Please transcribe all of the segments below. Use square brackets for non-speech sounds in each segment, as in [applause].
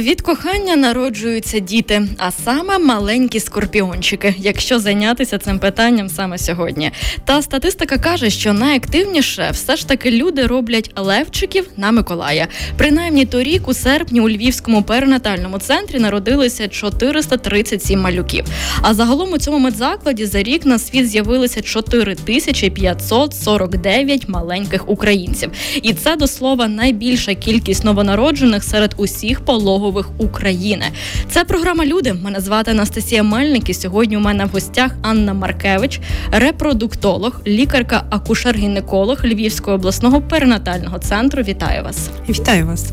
Від кохання народжуються діти, а саме маленькі скорпіончики, якщо зайнятися цим питанням саме сьогодні. Та статистика каже, що найактивніше все ж таки люди роблять левчиків на Миколая. Принаймні торік, у серпні, у Львівському перинатальному центрі народилися 437 малюків. А загалом у цьому медзакладі за рік на світ з'явилися 4549 маленьких українців. І це до слова найбільша кількість новонароджених серед усіх пологових пологових України. Це програма Люди. Мене звати Анастасія Мельник і Сьогодні у мене в гостях Анна Маркевич, репродуктолог, лікарка-акушер-гінеколог Львівського обласного перинатального центру. Вітаю вас! Вітаю вас!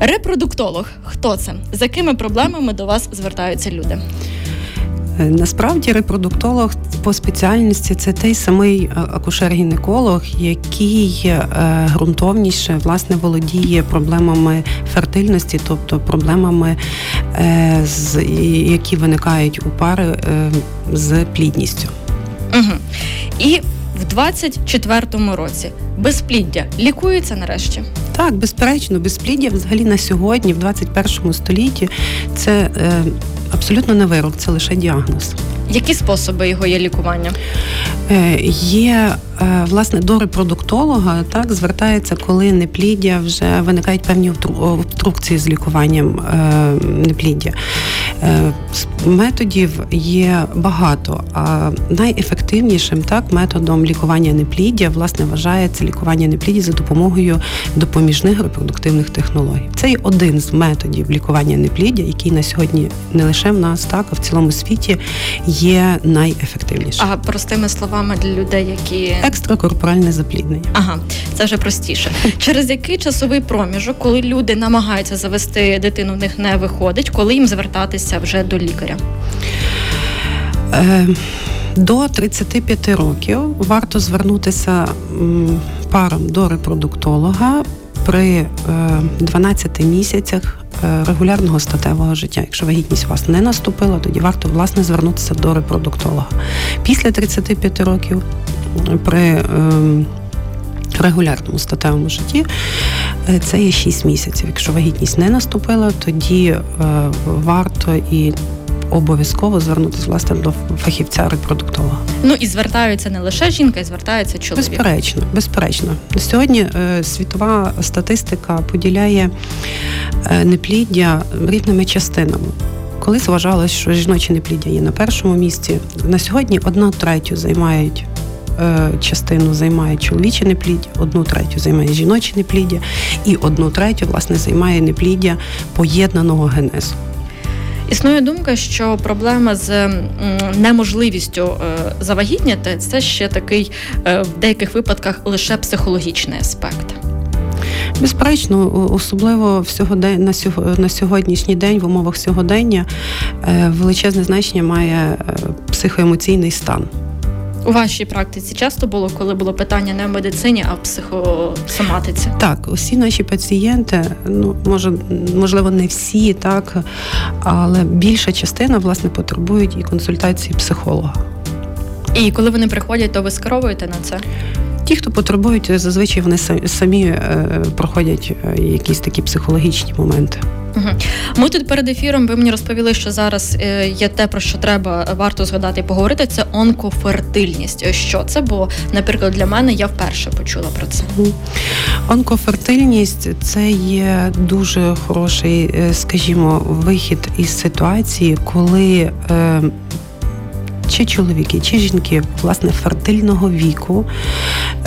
Репродуктолог. Хто це? За якими проблемами до вас звертаються люди? Е, насправді репродуктолог по спеціальності це той самий е, акушер-гінеколог, який е, ґрунтовніше власне володіє проблемами фертильності, тобто проблемами, які виникають у пари з плідністю. Угу. І в 24-му році безпліддя лікується нарешті. Так, безперечно, безпліддя взагалі на сьогодні, в 21 столітті, це абсолютно не вирок, це лише діагноз. Які способи його є лікування? Е, є Е, власне до репродуктолога так звертається, коли непліддя вже виникають певні обструкції з лікуванням е, непліддя. Е, методів є багато, а найефективнішим так методом лікування непліддя власне вважається лікування непліддя за допомогою допоміжних репродуктивних технологій. Це є один з методів лікування непліддя, який на сьогодні не лише в нас, так а в цілому світі є найефективнішим. А простими словами для людей, які екстракорпоральне запліднення. Ага, це вже простіше. Через який часовий проміжок, коли люди намагаються завести дитину, в них не виходить, коли їм звертатися вже до лікаря? Е, до 35 років варто звернутися парам до репродуктолога при 12 е, місяцях е, регулярного статевого життя. Якщо вагітність у вас не наступила, тоді варто власне звернутися до репродуктолога. Після 35 років при регулярному статевому житті е, це є 6 місяців. Якщо вагітність не наступила, тоді е, варто і обов'язково звернутися власне до фахівця репродуктолога. Ну і звертаються не лише жінка, і звертаються чоловік. Безперечно, безперечно. Сьогодні е, світова статистика поділяє непліддя рівними частинами. Колись вважалось, що жіноче непліддя є на першому місці. На сьогодні одну третю займають частину займає чоловіче непліддя, одну третю займає жіноче непліддя, і одну третю власне займає непліддя поєднаного генезу. Існує думка, що проблема з неможливістю е, завагітняти це ще такий е, в деяких випадках лише психологічний аспект. Безперечно, особливо на сьогоднішній день в умовах сьогодення величезне значення має психоемоційний стан. У вашій практиці часто було, коли було питання не в медицині, а в психосоматиці? Так, усі наші пацієнти, ну може, можливо, не всі, так, але більша частина власне потребують і консультації психолога. І коли вони приходять, то ви скеровуєте на це? Ті, хто потребують, зазвичай вони самі е, проходять е, якісь такі психологічні моменти. Ми тут перед ефіром ви мені розповіли, що зараз е, є те, про що треба варто згадати і поговорити. Це онкофертильність. Що це? Бо, наприклад, для мене я вперше почула про це. Онкофертильність це є дуже хороший, скажімо, вихід із ситуації, коли чи чоловіки, чи жінки власне фертильного віку.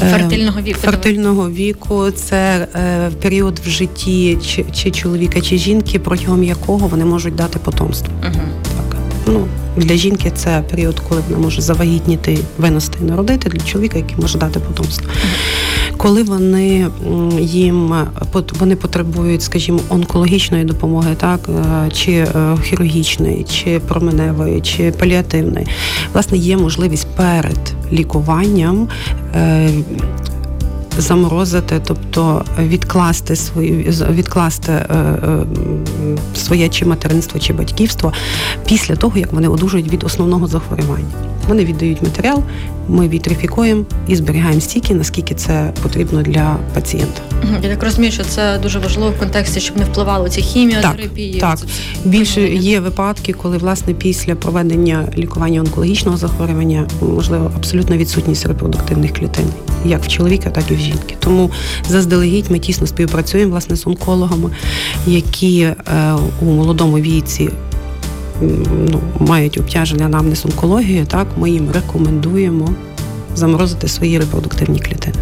Е, фертильного віку фертильного віку це е, період в житті чи, чи чоловіка, чи жінки, протягом якого вони можуть дати потомство. Угу. Так. Ну, Для жінки це період, коли вона може завагітніти, винести і народити, для чоловіка, який може дати потомство. Угу. Коли вони їм вони потребують, скажімо, онкологічної допомоги, так е, чи е, хірургічної, чи променевої, чи паліативної, власне, є можливість перед лікуванням. Е, заморозити, тобто відкласти свої відкласти е, е, своє чи материнство, чи батьківство після того, як вони одужують від основного захворювання. Вони віддають матеріал, ми вітрифікуємо і зберігаємо стільки, наскільки це потрібно для пацієнта. Я так розумію, що це дуже важливо в контексті, щоб не впливало ці хіміотерапії. Так, так. більше є випадки, коли власне після проведення лікування онкологічного захворювання можливо абсолютна відсутність репродуктивних клітин, як в чоловіка, так і в жінки. Тому заздалегідь ми тісно співпрацюємо власне з онкологами, які е, у молодому віці ну, мають обтяження анамнез онкології, так ми їм рекомендуємо заморозити свої репродуктивні клітини.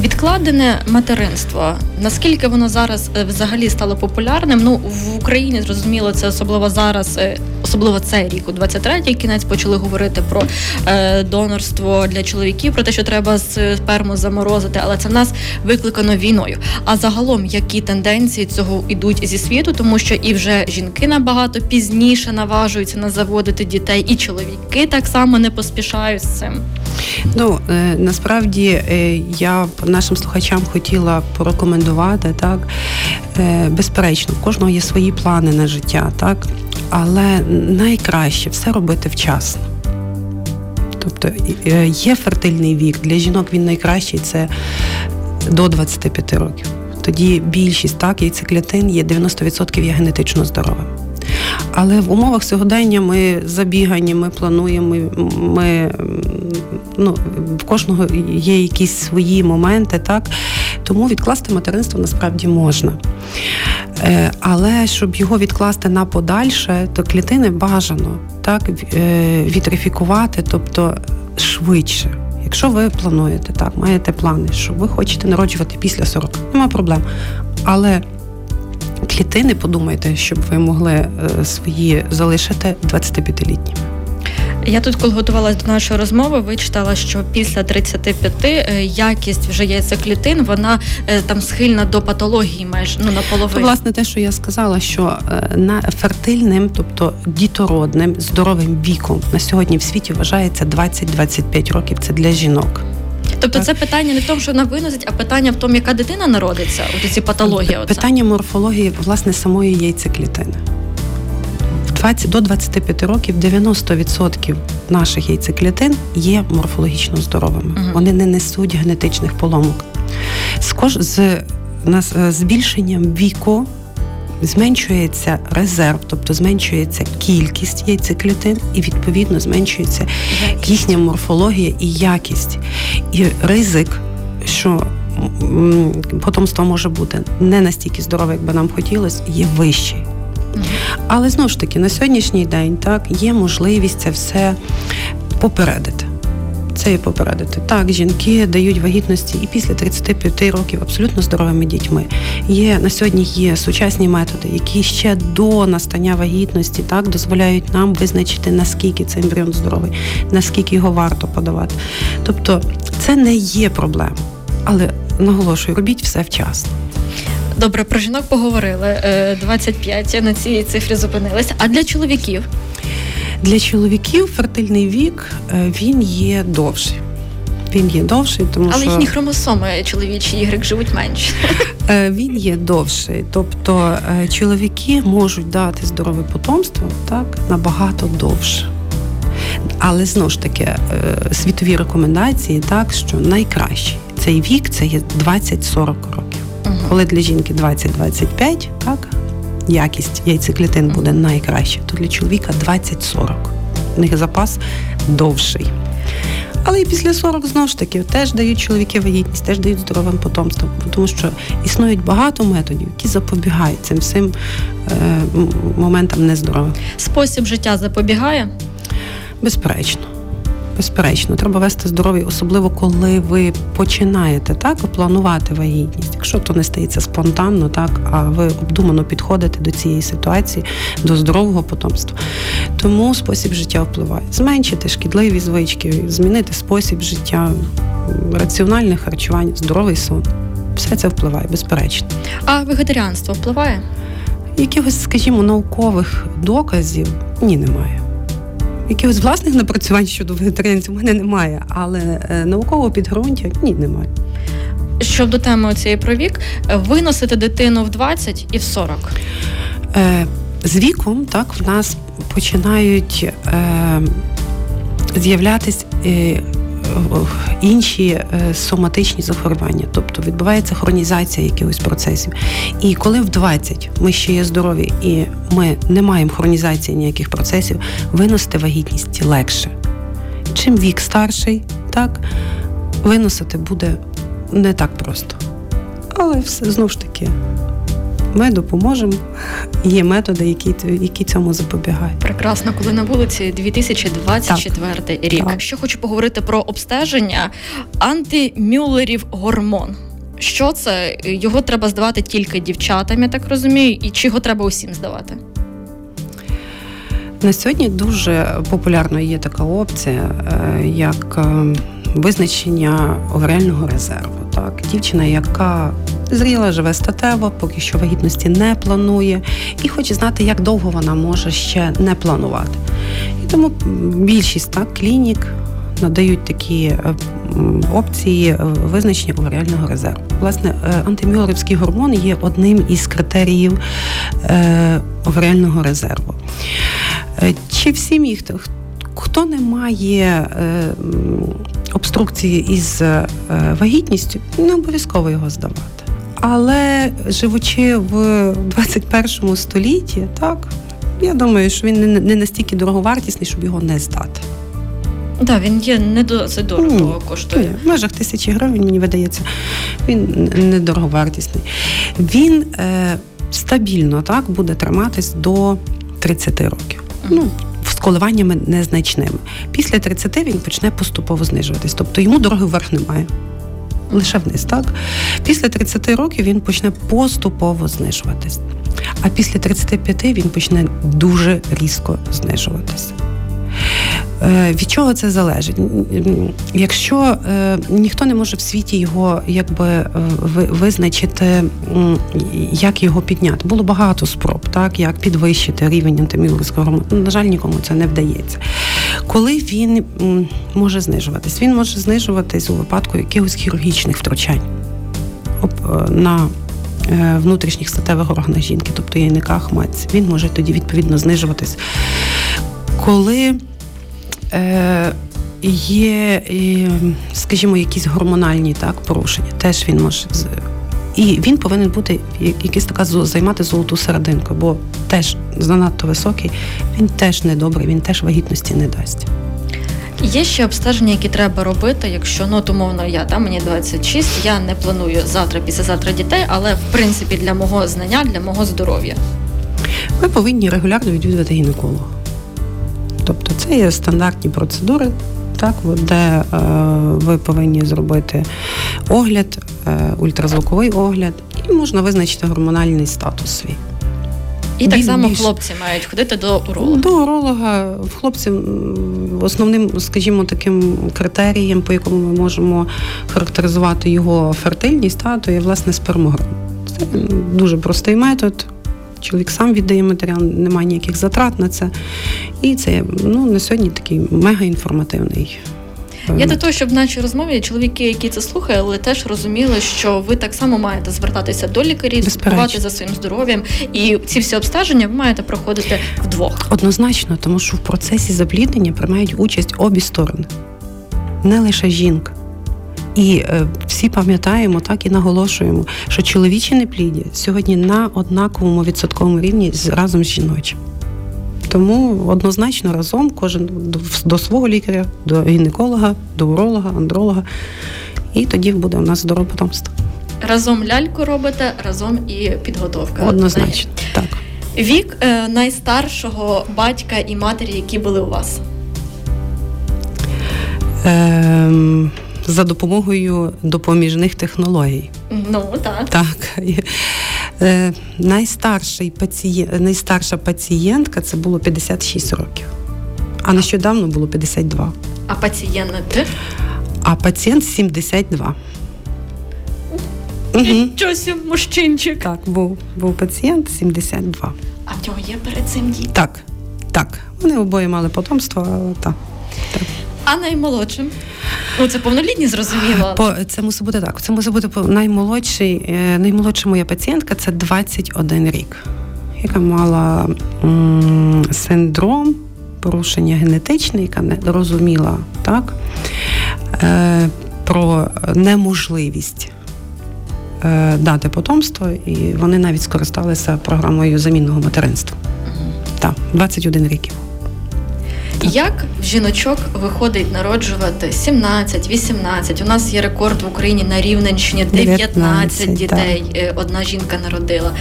Відкладене материнство. Наскільки воно зараз е, взагалі стало популярним? Ну в Україні зрозуміло, це особливо зараз, е, особливо цей рік, у 23-й кінець почали говорити про е, донорство для чоловіків, про те, що треба сперму заморозити, але це в нас викликано війною. А загалом, які тенденції цього йдуть зі світу, тому що і вже жінки набагато пізніше наважуються на заводити дітей, і чоловіки так само не поспішають з цим. Ну е, насправді е, я нашим слухачам хотіла порекомендувати так. Е, безперечно, в кожного є свої плани на життя, так, але найкраще все робити вчасно. Тобто є фертильний вік для жінок він найкращий це до 25 років. Тоді більшість так, яйцеклітин є 90% є генетично здоровим. Але в умовах сьогодення ми забігані, ми плануємо, ми ну, в кожного є якісь свої моменти, так тому відкласти материнство насправді можна. Е, але щоб його відкласти на подальше, то клітини бажано так е, вітрифікувати, тобто швидше. Якщо ви плануєте, так, маєте плани, що ви хочете народжувати після 40, нема проблем. Але клітини, подумайте, щоб ви могли е, свої залишити 25-літніми. Я тут, коли готувалася до нашої розмови, вичитала, що після 35 е, якість вже яйцеклітин, вона е, там схильна до патології майже ну наполовину. Власне, те, що я сказала, що на фертильним, тобто дітородним, здоровим віком на сьогодні в світі вважається 20-25 років. Це для жінок. Тобто це питання не в тому, що вона виносить, а питання в тому, яка дитина народиться, у ці патології. Питання морфології власне самої яйцеклітини. 20, до 25 років 90% наших яйцеклітин є морфологічно здоровими. uh Вони не несуть генетичних поломок. З, з, з збільшенням віку зменшується резерв, тобто зменшується кількість яйцеклітин, і відповідно зменшується їхня морфологія і якість. І ризик, що потомство може бути не настільки здорове, як би нам хотілося, є вищий. Але знову ж таки, на сьогоднішній день так є можливість це все попередити це і попередити. Так, жінки дають вагітності і після 35 років абсолютно здоровими дітьми. Є на сьогодні є сучасні методи, які ще до настання вагітності так дозволяють нам визначити наскільки цей ембріон здоровий, наскільки його варто подавати. Тобто це не є проблема, але наголошую, робіть все вчасно. Добре, про жінок поговорили 25, е, на цій цифрі зупинилися. А для чоловіків для чоловіків фертильний вік е, він є довший. Він є довший, тому але що... їхні хромосоми чоловічі ігрек живуть менше. Е, він є довший, тобто е, чоловіки можуть дати здорове потомство так набагато довше. Але знову ж таки світові рекомендації, так що найкращий цей вік це є 20-40 років. Угу. Коли для жінки 20-25, так якість яйцеклітин буде найкраща, то для чоловіка 20-40. У них запас довший. Але і після 40, знову ж таки, теж дають чоловіки вагітність, теж дають здоровим потомством, тому що існують багато методів, які запобігають цим всім е, моментам нездоров'я. Спосіб життя запобігає? Безперечно безперечно, треба вести здоров'я, особливо коли ви починаєте так планувати вагітність. Якщо то не стається спонтанно, так а ви обдумано підходите до цієї ситуації, до здорового потомства. Тому спосіб життя впливає. Зменшити шкідливі звички, змінити спосіб життя, раціональне харчування, здоровий сон. Все це впливає, безперечно. А вегетаріанство впливає? Якихось, скажімо, наукових доказів ні, немає. Якихось власних напрацювань щодо вегетаріанців у мене немає, але е, наукового підґрунтя ні, немає. Щодо теми цієї про вік, виносити дитину в 20 і в 40? Е, З віком так в нас починають е, з'являтися. Е, Інші е, соматичні захворювання, тобто відбувається хронізація якихось процесів. І коли в 20 ми ще є здорові і ми не маємо хронізації ніяких процесів, виносити вагітність легше. Чим вік старший, так виносити буде не так просто. Але все знову ж таки, ми допоможемо. Є методи, які які цьому запобігають. Прекрасно, коли на вулиці 2024 так. рік. Так. Що хочу поговорити про обстеження антимюллерів гормон. Що це? Його треба здавати тільки дівчатам, я так розумію, і чи його треба усім здавати? На сьогодні дуже популярною є така опція, е, як е, визначення оваріального резерву. Так, Дівчина, яка зріла, живе статево, поки що вагітності не планує, і хоче знати, як довго вона може ще не планувати. І тому більшість так, клінік надають такі е, опції визначення оваріального резерву. Власне, антимюлерівський гормон є одним із критеріїв оваріального резерву. Е, чи в сім'ї хто, не має е, обструкції із е, вагітністю, не обов'язково його здавати. Але живучи в 21 столітті, так я думаю, що він не, не настільки дороговартісний, щоб його не здати. Так, да, він є не досить дорого ні, коштує. Ні, в межах тисячі гривень, мені видається, він не дороговартісний. Він е, стабільно так буде триматись до 30 років ну, коливаннями незначними. Після 30 він почне поступово знижуватись, тобто йому дороги вверх немає. Лише вниз, так? Після 30 років він почне поступово знижуватись. А після 35 він почне дуже різко знижуватися. Е, від чого це залежить? Якщо е, ніхто не може в світі його якби е, визначити, як його підняти, було багато спроб, так як підвищити рівень антиміловського. Ну, на жаль, нікому це не вдається. Коли він може знижуватись, він може знижуватись у випадку якихось хірургічних втручань на внутрішніх статевих органах жінки, тобто яйниках, матці. Він може тоді відповідно знижуватись. Коли Є, скажімо, якісь гормональні так, порушення. Теж він може і він повинен бути якийсь така займати золоту серединку, бо теж занадто високий, він теж недобрий, він теж вагітності не дасть. Є ще обстеження, які треба робити, якщо ну умовно я там мені 26, я не планую завтра, післязавтра дітей, але в принципі для мого знання, для мого здоров'я. Ви повинні регулярно відвідувати гінеколога. Тобто це є стандартні процедури, так, де е, ви повинні зробити огляд, е, ультразвуковий огляд, і можна визначити гормональний статус свій. І так само більш... хлопці мають ходити до уролога. До уролога в хлопців основним, скажімо, таким критерієм, по якому ми можемо характеризувати його фертильність, та, то є власне спермограм. Це дуже простий метод. Чоловік сам віддає матеріал, немає ніяких затрат на це. І це ну, на сьогодні такий мега інформативний. Я до того, щоб в нашій розмові чоловіки, які це слухали, теж розуміли, що ви так само маєте звертатися до лікарів, слідкувати за своїм здоров'ям, і ці всі обстеження ви маєте проходити вдвох. Однозначно, тому що в процесі запліднення приймають участь обі сторони, не лише жінка. І е, всі пам'ятаємо, так і наголошуємо, що чоловічі непліддя сьогодні на однаковому відсотковому рівні разом з жіночим. Тому однозначно разом кожен до свого лікаря, до гінеколога, до уролога, андролога, і тоді буде у нас здорове потомство. Разом ляльку робите, разом і підготовка. Однозначно, так. Вік е, найстаршого батька і матері, які були у вас. Ем за допомогою допоміжних технологій. Ну так. Так. Е, найстарший пацієнт, найстарша пацієнтка це було 56 років, а нещодавно було 52. А пацієнт ти? А пацієнт 72. Нічого мужчинчик. Так, був був пацієнт 72. А в нього є перед цим діти? Так, так. Вони обоє мали потомство, але так. так. А наймолодшим? Ну, це повнолітні, зрозуміло. По це мусить бути так. Це мусить бути наймолодший, е, наймолодша моя пацієнтка це 21 рік, яка мала м- синдром порушення генетичне, яка не розуміла так, е, про неможливість е, дати потомство, і вони навіть скористалися програмою замінного материнства. Так, 21 років. Як жіночок виходить народжувати 17-18? У нас є рекорд в Україні на Рівненщині 19, 19 дітей. Так. Одна жінка народила.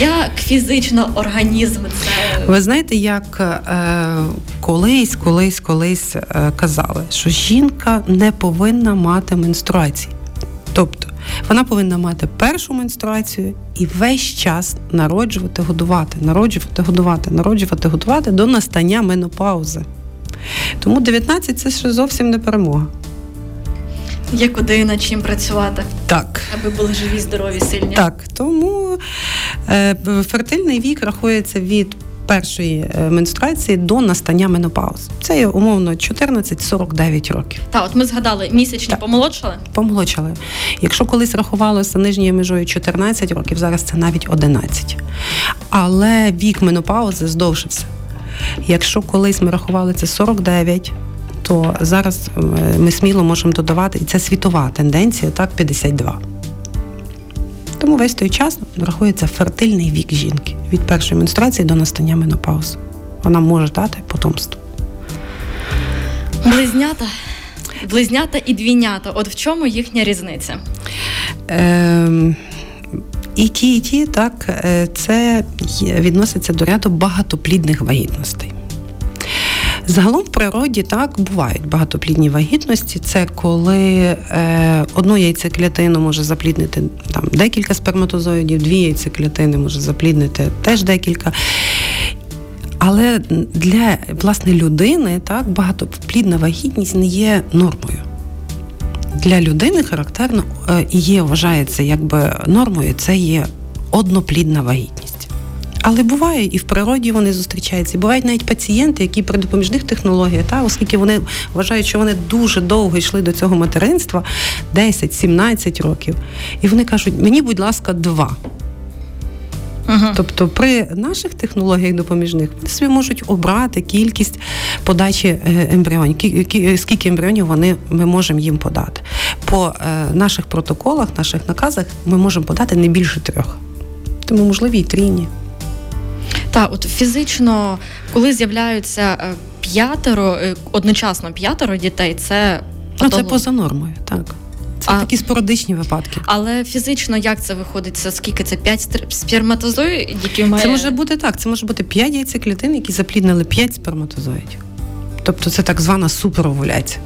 Як фізично організм це ви знаєте, як е, колись, колись, колись е, казали, що жінка не повинна мати менструації. Тобто вона повинна мати першу менструацію і весь час народжувати, годувати, народжувати, годувати, народжувати, годувати до настання менопаузи. Тому 19 це ще зовсім не перемога. Є куди і над чим працювати, так аби були живі, здорові, сильні. Так, тому е, фертильний вік рахується від першої е, менструації до настання менопаузи. Це є умовно 14-49 років. Так, от ми згадали, місячні так. помолодшали? Помолодшали. Якщо колись рахувалося нижньою межою 14 років, зараз це навіть 11. Але вік менопаузи здовжився. Якщо колись ми рахували це 49, то зараз е, ми сміло можемо додавати, і це світова тенденція, так, 52. Тому весь той час рахується фертильний вік жінки від першої менструації до настання менопаузи. Вона може дати потомство. Близнята. Близнята і двійнята. От в чому їхня різниця? Е, і ті, і ті, так, е, це відноситься до ряду багатоплідних вагітностей. Загалом в природі так бувають багатоплідні вагітності. Це коли е, одну яйцеклітину може запліднити там декілька сперматозоїдів, дві яйцеклітини може запліднити теж декілька. Але для власне людини так багатоплідна вагітність не є нормою. Для людини характерно е, і є, вважається якби нормою, це є одноплідна вагітність. Але буває і в природі вони зустрічаються. Бувають навіть пацієнти, які при допоміжних технологіях, та оскільки вони вважають, що вони дуже довго йшли до цього материнства 10-17 років, і вони кажуть, мені, будь ласка, два. Uh-huh. Тобто при наших технологіях допоміжних вони собі можуть обрати кількість подачі е, ембріонів, скільки ембріонів вони ми можемо їм подати. По е, наших протоколах, наших наказах ми можемо подати не більше трьох. Тому можливі й трійні. Так, от фізично, коли з'являються е, п'ятеро, е, одночасно п'ятеро дітей, це ну, це поза нормою, так. Це а, такі спорадичні випадки. Але фізично як це виходить? Це скільки? Це п'ять сперматозоїдів? має... Це може бути так. Це може бути п'ять яйцеклітин, які запліднили п'ять сперматозоїдів. Тобто це так звана суперовуляція.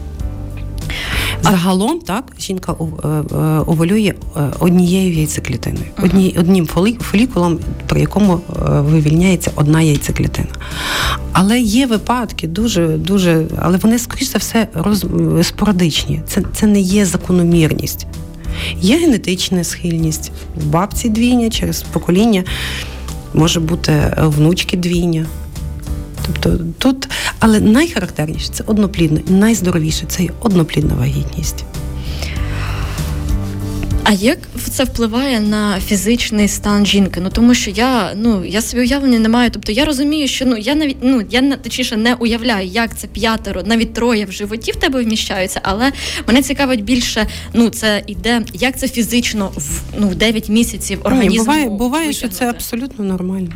Загалом так жінка е, е, оволює е, однією яйцеклітиною, одні, одним фолікулом, при якому вивільняється одна яйцеклітина. Але є випадки дуже, дуже, але вони, скоріш за все, роз, спорадичні. Це, Це не є закономірність. Є генетична схильність в бабці двійня через покоління, може бути внучки двійня. Тобто тут, але найхарактерніше це одноплідно, найздоровіше це одноплідна вагітність. А як це впливає на фізичний стан жінки? Ну тому що я ну я собі уявлення не маю. Тобто я розумію, що ну я навіть ну я точніше не уявляю, як це п'ятеро, навіть троє в животі в тебе вміщаються, але мене цікавить більше. Ну це іде, як це фізично в ну в 9 місяців організму. Буває, буває, що це абсолютно нормально.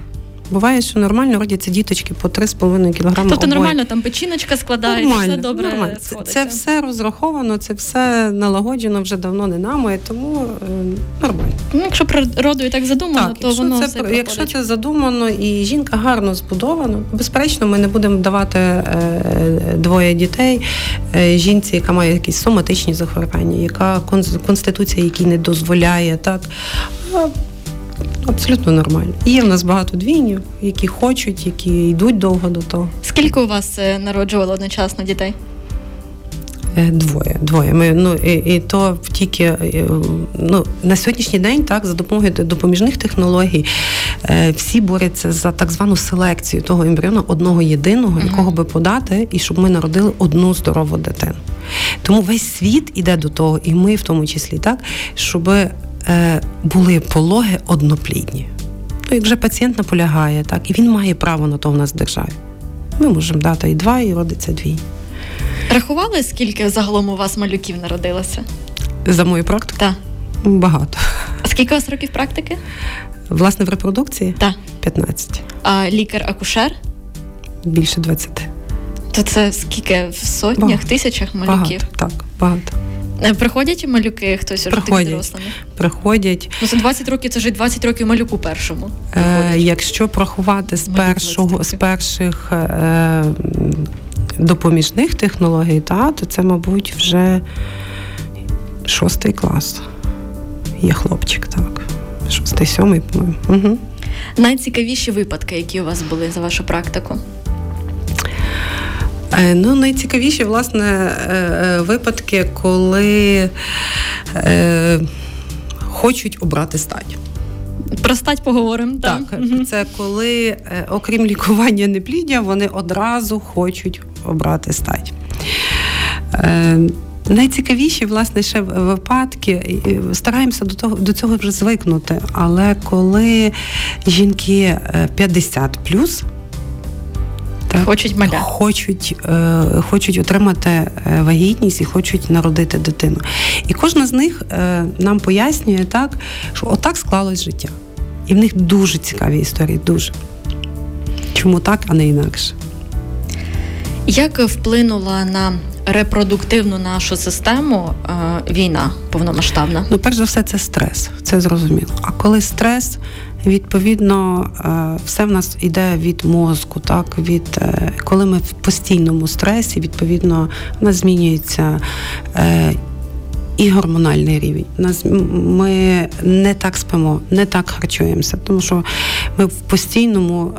Буває, що нормально родяться діточки по 3,5 кг. Тобто обоє. нормально там печіночка складається, нормально, все добре. Нормально. Це, це все розраховано, це все налагоджено вже давно не нами, тому е, нормально. Ну, Якщо природою так задумано, так, то воно це, все Якщо це задумано і жінка гарно збудована, безперечно, ми не будемо давати е, двоє дітей е, жінці, яка має якісь соматичні захворювання, яка конституція, якій не дозволяє так. Абсолютно нормально. І є в нас багато двійнів, які хочуть, які йдуть довго до того. Скільки у вас е, народжувало одночасно дітей? Е, двоє. Двоє. Ми, ну, І і то тільки е, ну, на сьогоднішній день, так, за допомогою допоміжних технологій, всі борються за так звану селекцію того ембріона одного єдиного, якого би подати, і щоб ми народили одну здорову дитину. Тому весь світ іде до того, і ми в тому числі, так, щоб були пологи одноплідні. Ну, як вже пацієнт наполягає, так, і він має право на то в нас в державі. Ми можемо дати і два, і родиться дві. Рахували, скільки загалом у вас малюків народилося? За мою практику? Так. Багато. А скільки у вас років практики? Власне, в репродукції? Так. 15. А лікар-акушер? Більше 20. То це скільки в сотнях, багато. тисячах малюків? Багато, так, багато. Е, Приходять малюки, хтось Приходять. дорослими? Приходять. Ну, за 20 років це вже 20 років малюку першому. Е, якщо порахувати з першого з перших е, допоміжних технологій, та, то це, мабуть, вже шостий клас. Є хлопчик, так. Шостий, сьомий, по-моєму. Угу. Найцікавіші випадки, які у вас були за вашу практику? Е, Ну, найцікавіші, власне, е, е, випадки, коли е, хочуть обрати стать. Про стать поговоримо. Так, Мгм. це коли, окрім лікування непліддя, вони одразу хочуть обрати стать. Е, Найцікавіші, власне, ще випадки, стараємося до того до цього вже звикнути. Але коли жінки е, 50 плюс, так, Хочуть маля. Хочуть, е, хочуть отримати е, вагітність і хочуть народити дитину. І кожна з них е, нам пояснює так, що отак склалось життя. І в них дуже цікаві історії, дуже. Чому так, а не інакше? Як вплинула на репродуктивну нашу систему е, війна повномасштабна? Ну, перш за все, це стрес, це зрозуміло. А коли стрес, відповідно, е, все в нас йде від мозку, так від е, коли ми в постійному стресі, відповідно, в нас змінюється. е, І гормональний рівень. Нас ми не так спимо, не так харчуємося, тому що ми в постійному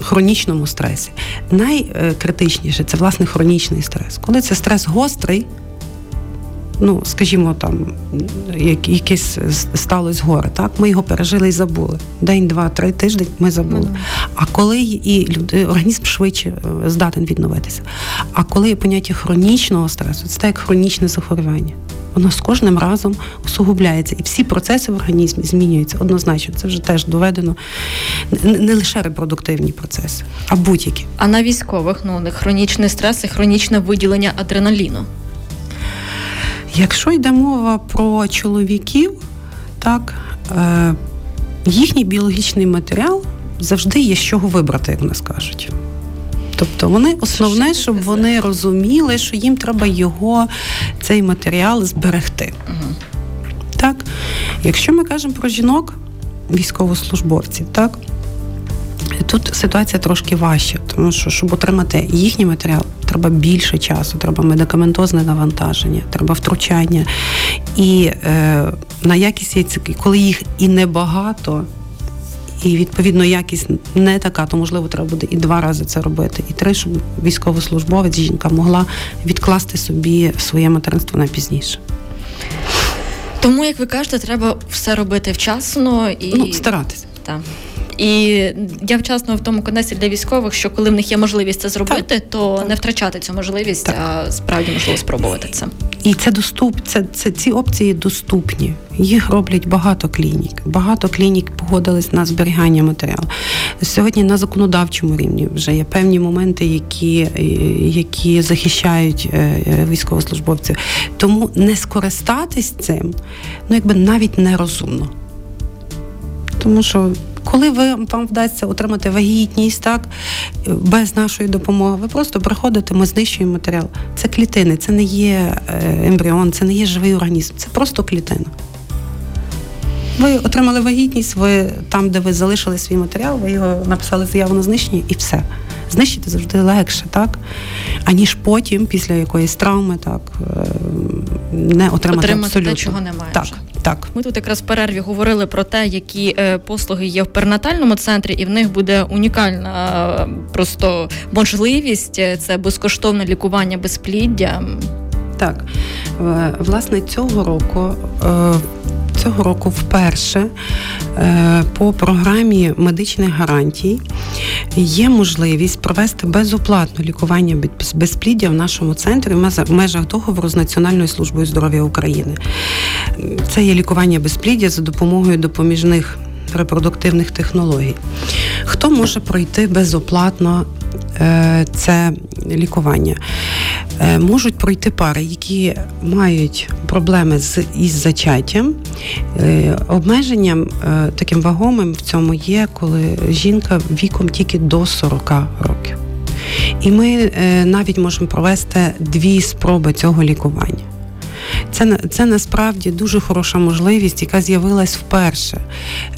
хронічному стресі. Найкритичніше це власне хронічний стрес. Коли це стрес гострий, ну, скажімо, там як, якесь сталося горе, так? Ми його пережили і забули. День, два, три тиждень ми забули. А коли і люди, організм швидше е, здатен відновитися. А коли є поняття хронічного стресу, це так як хронічне захворювання. Воно з кожним разом усугубляється, і всі процеси в організмі змінюються однозначно. Це вже теж доведено не, не лише репродуктивні процеси, а будь-які. А на військових ну них хронічний стрес і хронічне виділення адреналіну. Якщо йде мова про чоловіків, так е, їхній біологічний матеріал завжди є з чого вибрати, як нас кажуть. Тобто вони основне, щоб вони розуміли, що їм треба його, цей матеріал зберегти. Угу. Так? Якщо ми кажемо про жінок, військовослужбовців, так? Тут ситуація трошки важча, тому що, щоб отримати їхній матеріал, треба більше часу, треба медикаментозне навантаження, треба втручання. І е, на якість яйця, коли їх і небагато, і відповідно якість не така, то можливо треба буде і два рази це робити, і три, щоб військовослужбовець жінка могла відкласти собі своє материнство на пізніше. Тому, як ви кажете, треба все робити вчасно і Ну, старатися. Так. І я вчасно в тому контексті для військових, що коли в них є можливість це зробити, Так, то так. не втрачати цю можливість, Так. а справді можливо спробувати це. І це доступ, це, це ці опції доступні. Їх роблять багато клінік. Багато клінік погодились на зберігання матеріалу. Сьогодні на законодавчому рівні вже є певні моменти, які, які захищають е, е, військовослужбовців. Тому не скористатись цим, ну якби навіть нерозумно. Тому що коли ви вам вдасться отримати вагітність, так без нашої допомоги, ви просто приходите, ми знищуємо матеріал. Це клітини, це не є е, ембріон, це не є живий організм, це просто клітина. Ви отримали вагітність, ви там, де ви залишили свій матеріал, ви його написали заяву на знищення і все. Знищити завжди легше, так? Аніж потім, після якоїсь травми, так, е, не отримати, Отримати абсолютно. те, чого немає Так, вже. Так. Ми тут якраз в перерві говорили про те, які е, послуги є в перинатальному центрі, і в них буде унікальна е, просто можливість е, це безкоштовне лікування безпліддя. Так, Е, власне, цього року, е, цього року вперше по програмі медичних гарантій є можливість провести безоплатне лікування безпліддя в нашому центрі в межах договору з Національною службою здоров'я України. Це є лікування безпліддя за допомогою допоміжних репродуктивних технологій. Хто може пройти безоплатно е, це лікування? Е, можуть пройти пари, які мають проблеми з із зачаттям. Е, обмеженням таким вагомим в цьому є, коли жінка віком тільки до 40 років. І ми навіть можемо провести дві спроби цього лікування. Це це насправді дуже хороша можливість, яка з'явилась вперше.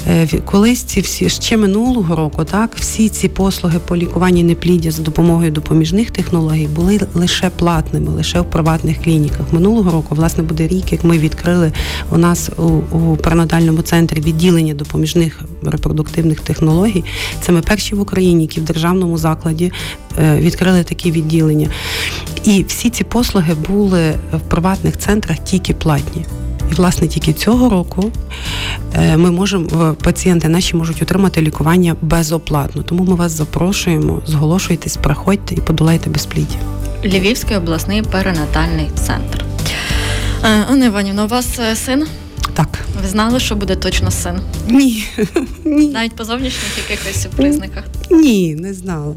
Е, колись ці всі ще минулого року, так всі ці послуги по лікуванні непліддя за допомогою допоміжних технологій були лише платними, лише в приватних клініках. Минулого року, власне, буде рік, як ми відкрили у нас у, у перинатальному центрі відділення допоміжних репродуктивних технологій. Це ми перші в Україні, які в державному закладі е, відкрили такі відділення. І всі ці послуги були в приватних центрах тільки платні. І, власне, тільки цього року е, ми можемо пацієнти наші можуть отримати лікування безоплатно. Тому ми вас запрошуємо, зголошуйтесь, приходьте і подолайте безпліддя. Львівський обласний перинатальний центр. Е, Анна Іванівна, у вас е, син? Так. Ви знали, що буде точно син? Ні. [laughs] Ні. Навіть по зовнішніх якихось признаках? Ні, не знала.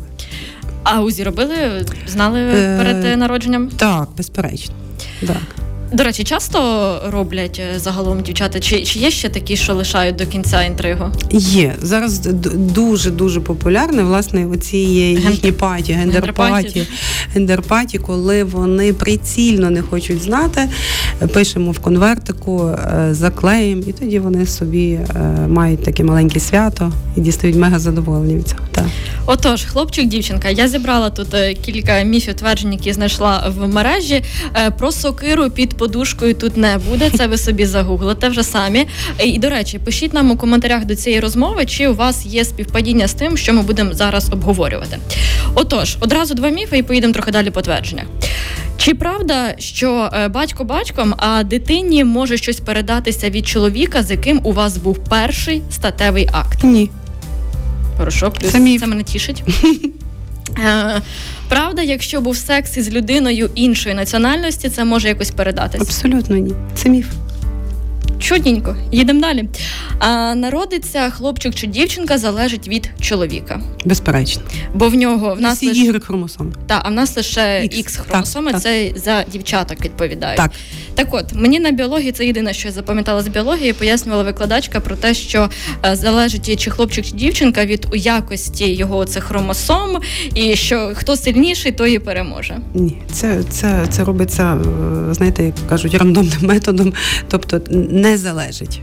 А УЗІ робили? Знали перед народженням? Так, безперечно. Так. До речі, часто роблять е, загалом дівчата? Чи чи є ще такі, що лишають до кінця інтригу? Є зараз дуже дуже популярне. Власне, оці є їхні паті, гендерпаті, гендерпаті, коли вони прицільно не хочуть знати. Пишемо в конвертику, е, заклеїмо, і тоді вони собі е, мають таке маленьке свято і дістають мега задоволення від цього. Так. Отож, хлопчик, дівчинка, я зібрала тут кілька міфів тверджень, які знайшла в мережі про сокиру під подушкою тут не буде. Це ви собі загуглите вже самі. І до речі, пишіть нам у коментарях до цієї розмови, чи у вас є співпадіння з тим, що ми будемо зараз обговорювати. Отож, одразу два міфи, і поїдемо трохи далі по твердженнях. Чи правда, що е, батько батьком, а дитині може щось передатися від чоловіка, з яким у вас був перший статевий акт? Ні. Хорошо, плюс це, це мене тішить. [laughs] Е, правда, якщо був секс із людиною іншої національності, це може якось передатися? Абсолютно ні. Це міф. Чудненько, їдемо далі. А народиться хлопчик чи дівчинка залежить від чоловіка. Безперечно. Бо в нього в нас Всі лише... хромосоми. Так, а в нас лише X хромосоми, так, це так. за дівчаток відповідають. Так. Так от, мені на біології це єдине, що я запам'ятала з біології, пояснювала викладачка про те, що е, залежить чи хлопчик, чи дівчинка від якості його цих хромосом, і що хто сильніший, той і переможе. Ні, це це, це робиться, е, знаєте, як кажуть, рандомним методом, тобто не залежить.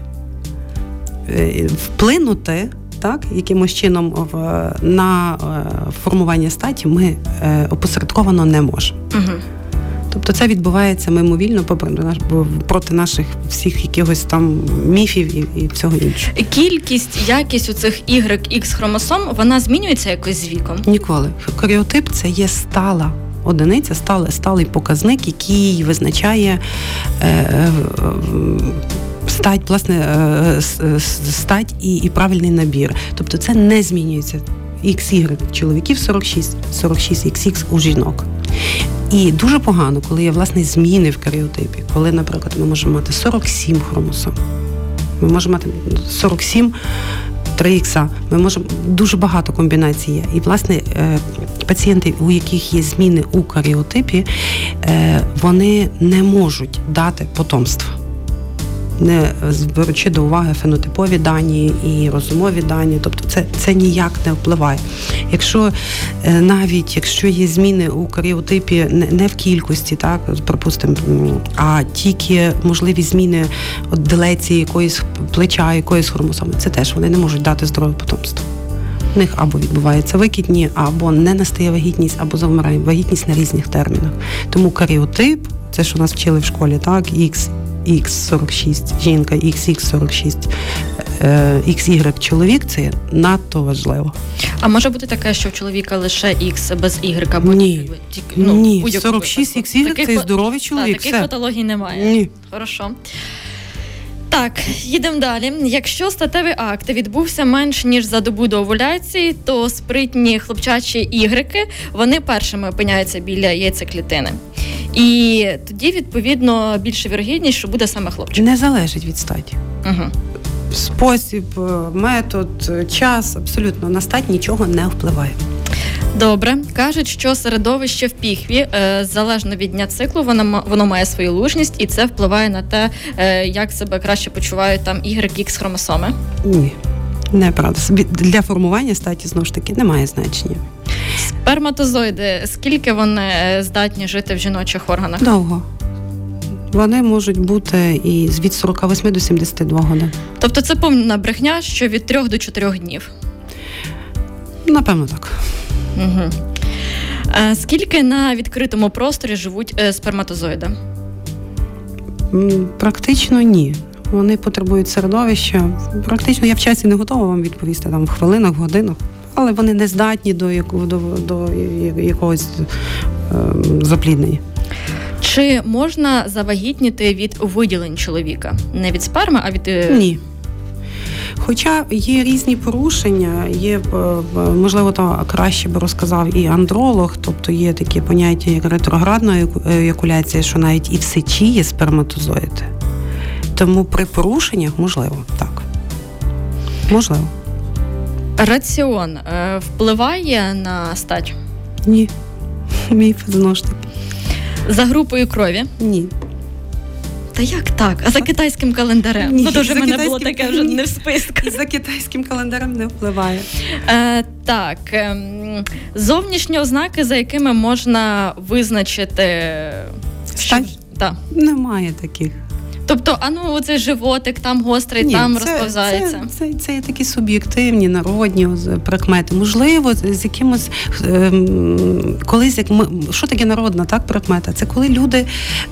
Е, вплинути так, якимось чином в на е, формування статі ми е, опосередковано не можемо. Угу. Тобто це відбувається мимовільно проти наших всіх якихось там міфів і і всього іншого. Кількість, якість у цих Y, X хромосом вона змінюється якось з віком? Ніколи. Каріотип це є стала. Одиниця стали сталий показник, який визначає е, е, стать, власне, е, стать і і правильний набір. Тобто це не змінюється. XY чоловіків 46, 46 XX у жінок. І дуже погано, коли є власне зміни в каріотипі, коли, наприклад, ми можемо мати 47 хромосом. Ми можемо мати 47 3 х Ми можемо дуже багато комбінацій є. І, власне, е, пацієнти, у яких є зміни у каріотипі, е, вони не можуть дати потомство не беручи до уваги фенотипові дані і розумові дані, тобто це це ніяк не впливає. Якщо е, навіть якщо є зміни у каріотипі не, в кількості, так припустимо, а тільки можливі зміни от делеції якоїсь плеча, якоїсь хромосоми, це теж вони не можуть дати здорове потомство. У них або відбувається викидні, або не настає вагітність, або завмирає вагітність на різних термінах. Тому каріотип, це що нас вчили в школі, так, X, X46 жінка, XX46 XY чоловік це надто важливо. А може бути таке, що у чоловіка лише X без Y? Або Ні, ну, Ні. 46 XY – це здоровий чоловік. Та, таких патологій немає. Ні. Хорошо. Так, їдемо далі. Якщо статевий акт відбувся менш ніж за добу до овуляції, то спритні хлопчачі ігрики вони першими опиняються біля яйцеклітини. І тоді, відповідно, більше вірогідність, що буде саме хлопчик. Не залежить від статі. Угу. Спосіб, е, метод, е, час абсолютно на стать нічого не впливає. Добре, кажуть, що середовище в піхві е, залежно від дня циклу, воно воно має свою лужність, і це впливає на те, як себе краще почувають там Y, X хромосоми. Ні, неправда. Для формування статі знову ж таки немає значення. Сперматозоїди, скільки вони е, здатні жити в жіночих органах? Довго. Вони можуть бути і від 48 до 72 годин. Тобто це повна брехня, що від 3 до 4 днів. Напевно, так. Угу. Скільки на відкритому просторі живуть е, сперматозоїди? Практично ні. Вони потребують середовища. Практично я в часі не готова вам відповісти там в хвилинах, в годинах, але вони не здатні до якого, до, до якогось е, запліднення. Чи можна завагітніти від виділень чоловіка? Не від сперми, а від е, ні. Хоча є різні порушення, є е, можливо, то краще би розказав і андролог, тобто є такі поняття, як ретроградна еякуляція, що навіть і в сечі є сперматозоїди. Тому при порушеннях можливо так. Можливо. Раціон е, впливає на стать? Ні. Ж таки. За групою крові? Ні. Та як так? А за китайським календарем? Ні, ну дуже мене китайським... було таке вже не в списку. За китайським календарем не впливає. Е, Так, е, зовнішні ознаки, за якими можна визначити Стать? Що... Так. Немає таких. Тобто, а ну оцей животик там гострий, Ні, там це, розповзається. Це, це, це є такі суб'єктивні, народні прикмети. Можливо, з якимось ем, колись як ми що таке народна так прикмета? Це коли люди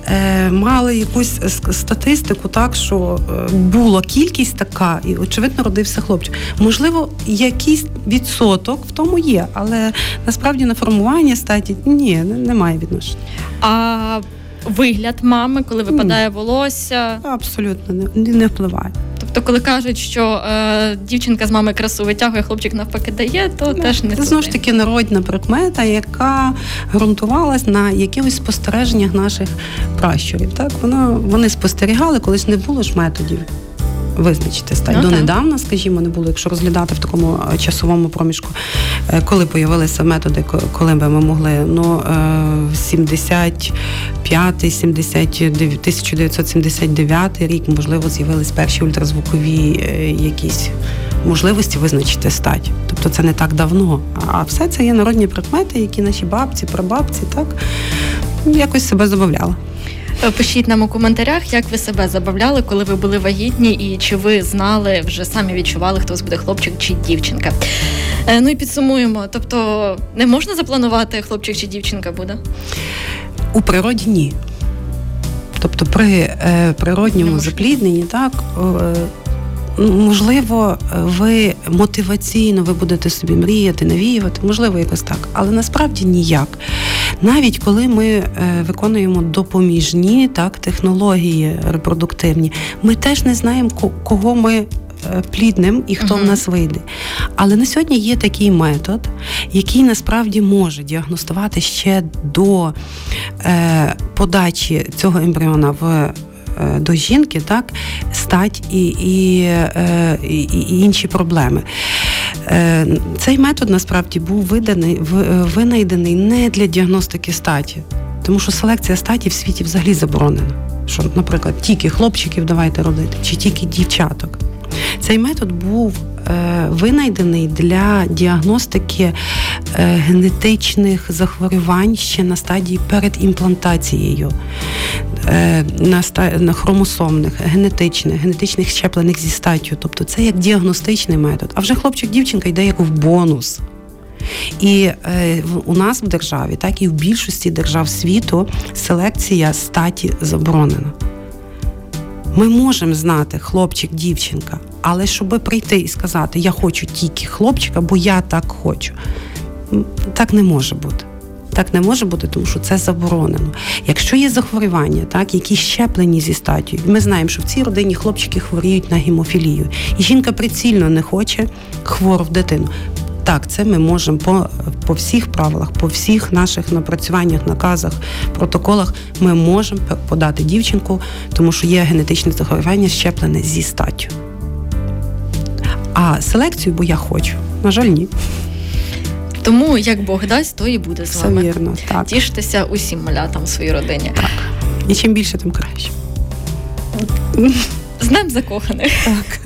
е, мали якусь статистику, так що е, була кількість така, і очевидно родився хлопчик. Можливо, якийсь відсоток в тому є, але насправді на формування статі ні, немає відношення. А вигляд мами, коли випадає волосся. Абсолютно не, не впливає. Тобто, коли кажуть, що е, дівчинка з мами красу витягує, хлопчик навпаки дає, то ну, теж не це знову ж таки народна прикмета, яка ґрунтувалась на якихось спостереженнях наших пращурів. Так воно вони спостерігали, колись не було ж методів визначити стать. Ну, Донедавна, скажімо, не було, якщо розглядати в такому е, часовому проміжку, е, коли появилися методи, коли би ми могли ну 75 79 1979 рік, можливо, з'явились перші ультразвукові е, якісь можливості визначити стать. Тобто це не так давно. А все це є народні прикмети, які наші бабці, прабабці так якось себе забавляли. Е, пишіть нам у коментарях, як ви себе забавляли, коли ви були вагітні, і чи ви знали, вже самі відчували, хто буде хлопчик чи дівчинка. Е, ну і підсумуємо. Тобто, не можна запланувати, хлопчик чи дівчинка буде? У природі ні. Тобто при е, природньому заплідненні, так. Е, Можливо, ви мотиваційно ви будете собі мріяти, навіювати, можливо, якось так, але насправді ніяк. Навіть коли ми е, виконуємо допоміжні так, технології репродуктивні, ми теж не знаємо, кого ми. Е, плідним і хто uh-huh. в нас вийде. Але на сьогодні є такий метод, який насправді може діагностувати ще до е, подачі цього ембріона в до жінки, так, стать і, і, е, і, і інші проблеми. Е, цей метод насправді був виданий, винайдений не для діагностики статі, тому що селекція статі в світі взагалі заборонена. Що, наприклад, тільки хлопчиків давайте родити, чи тільки дівчаток. Цей метод був е, винайдений для діагностики е, генетичних захворювань ще на стадії перед імплантацією, е, на на хромосомних, генетичних, генетичних щеплених зі статтю. Тобто це як діагностичний метод. А вже хлопчик-дівчинка йде як в бонус. І е, у нас в державі, так і в більшості держав світу селекція статі заборонена. Ми можемо знати хлопчик, дівчинка, але щоб прийти і сказати, я хочу тільки хлопчика, бо я так хочу, так не може бути. Так не може бути, тому що це заборонено. Якщо є захворювання, так які щеплені зі статтю, ми знаємо, що в цій родині хлопчики хворіють на гемофілію, і жінка прицільно не хоче хвору в дитину. Так, це ми можемо по по всіх правилах, по всіх наших напрацюваннях, наказах, протоколах. Ми можемо подати дівчинку, тому що є генетичне захворювання щеплене зі статтю. А селекцію, бо я хочу, на жаль, ні. Тому як Бог дасть, то і буде з вами. Все вірно, так. Тіштеся усім малятам в своїй родині. Так. І чим більше, тим краще. З Днем закоханих. Так.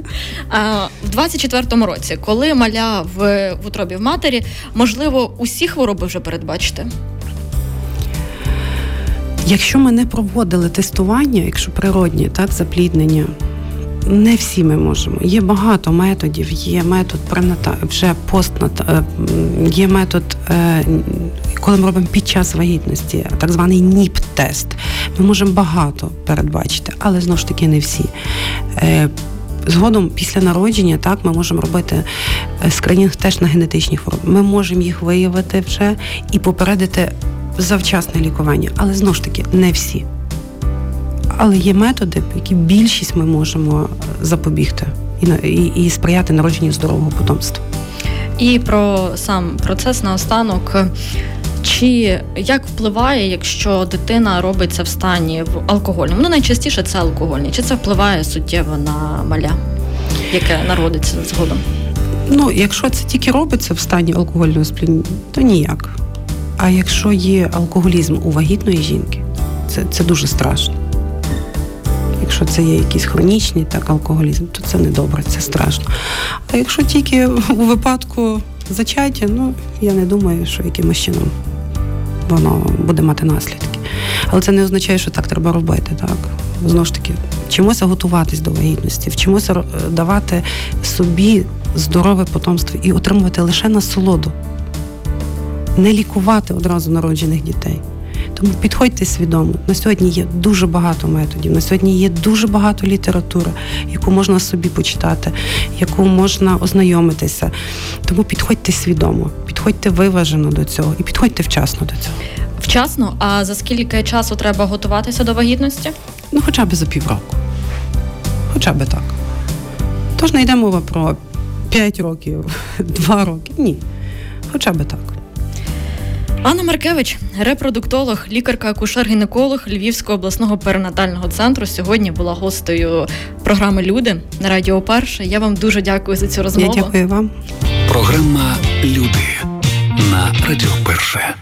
А, В 24-му році, коли маля в, в утробі в матері, можливо, усі хвороби вже передбачите? Якщо ми не проводили тестування, якщо природні так, запліднення, не всі ми можемо. Є багато методів, є метод прената вже постната, е, є метод, е, коли ми робимо під час вагітності, так званий НІП-тест. Ми можемо багато передбачити, але знову ж таки не всі. Е, згодом після народження так ми можемо робити скринінг теж на генетичні хвороби. Ми можемо їх виявити вже і попередити завчасне лікування, але знову ж таки не всі. Але є методи, які більшість ми можемо запобігти і і, і сприяти народженню здорового потомства. І про сам процес наостанок. Чи як впливає, якщо дитина робиться в стані в алкогольному? Ну найчастіше це алкогольний. Чи це впливає суттєво на маля, яке народиться згодом? Ну, якщо це тільки робиться в стані алкогольного спління, то ніяк. А якщо є алкоголізм у вагітної жінки, це, це дуже страшно. Якщо це є якийсь хронічний так, алкоголізм, то це не добре, це страшно. А якщо тільки у випадку зачаття, ну я не думаю, що якимось чином воно буде мати наслідки. Але це не означає, що так треба робити. так. Знову ж таки, вчимося готуватись до вагітності, вчимося давати собі здорове потомство і отримувати лише насолоду, не лікувати одразу народжених дітей. Тому підходьте свідомо. На сьогодні є дуже багато методів. На сьогодні є дуже багато літератури, яку можна собі почитати, яку можна ознайомитися. Тому підходьте свідомо, підходьте виважено до цього і підходьте вчасно до цього. Вчасно, а за скільки часу треба готуватися до вагітності? Ну, хоча б за півроку. Хоча б так. Тож не йде мова про 5 років, [laughs] 2 роки. Ні. Хоча б так. Анна Маркевич, репродуктолог, лікарка, акушер-гінеколог Львівського обласного перинатального центру, сьогодні була гостею програми Люди на Радіо Перше. Я вам дуже дякую за цю розмову. Я Дякую вам. Програма Люди на Радіо Перше.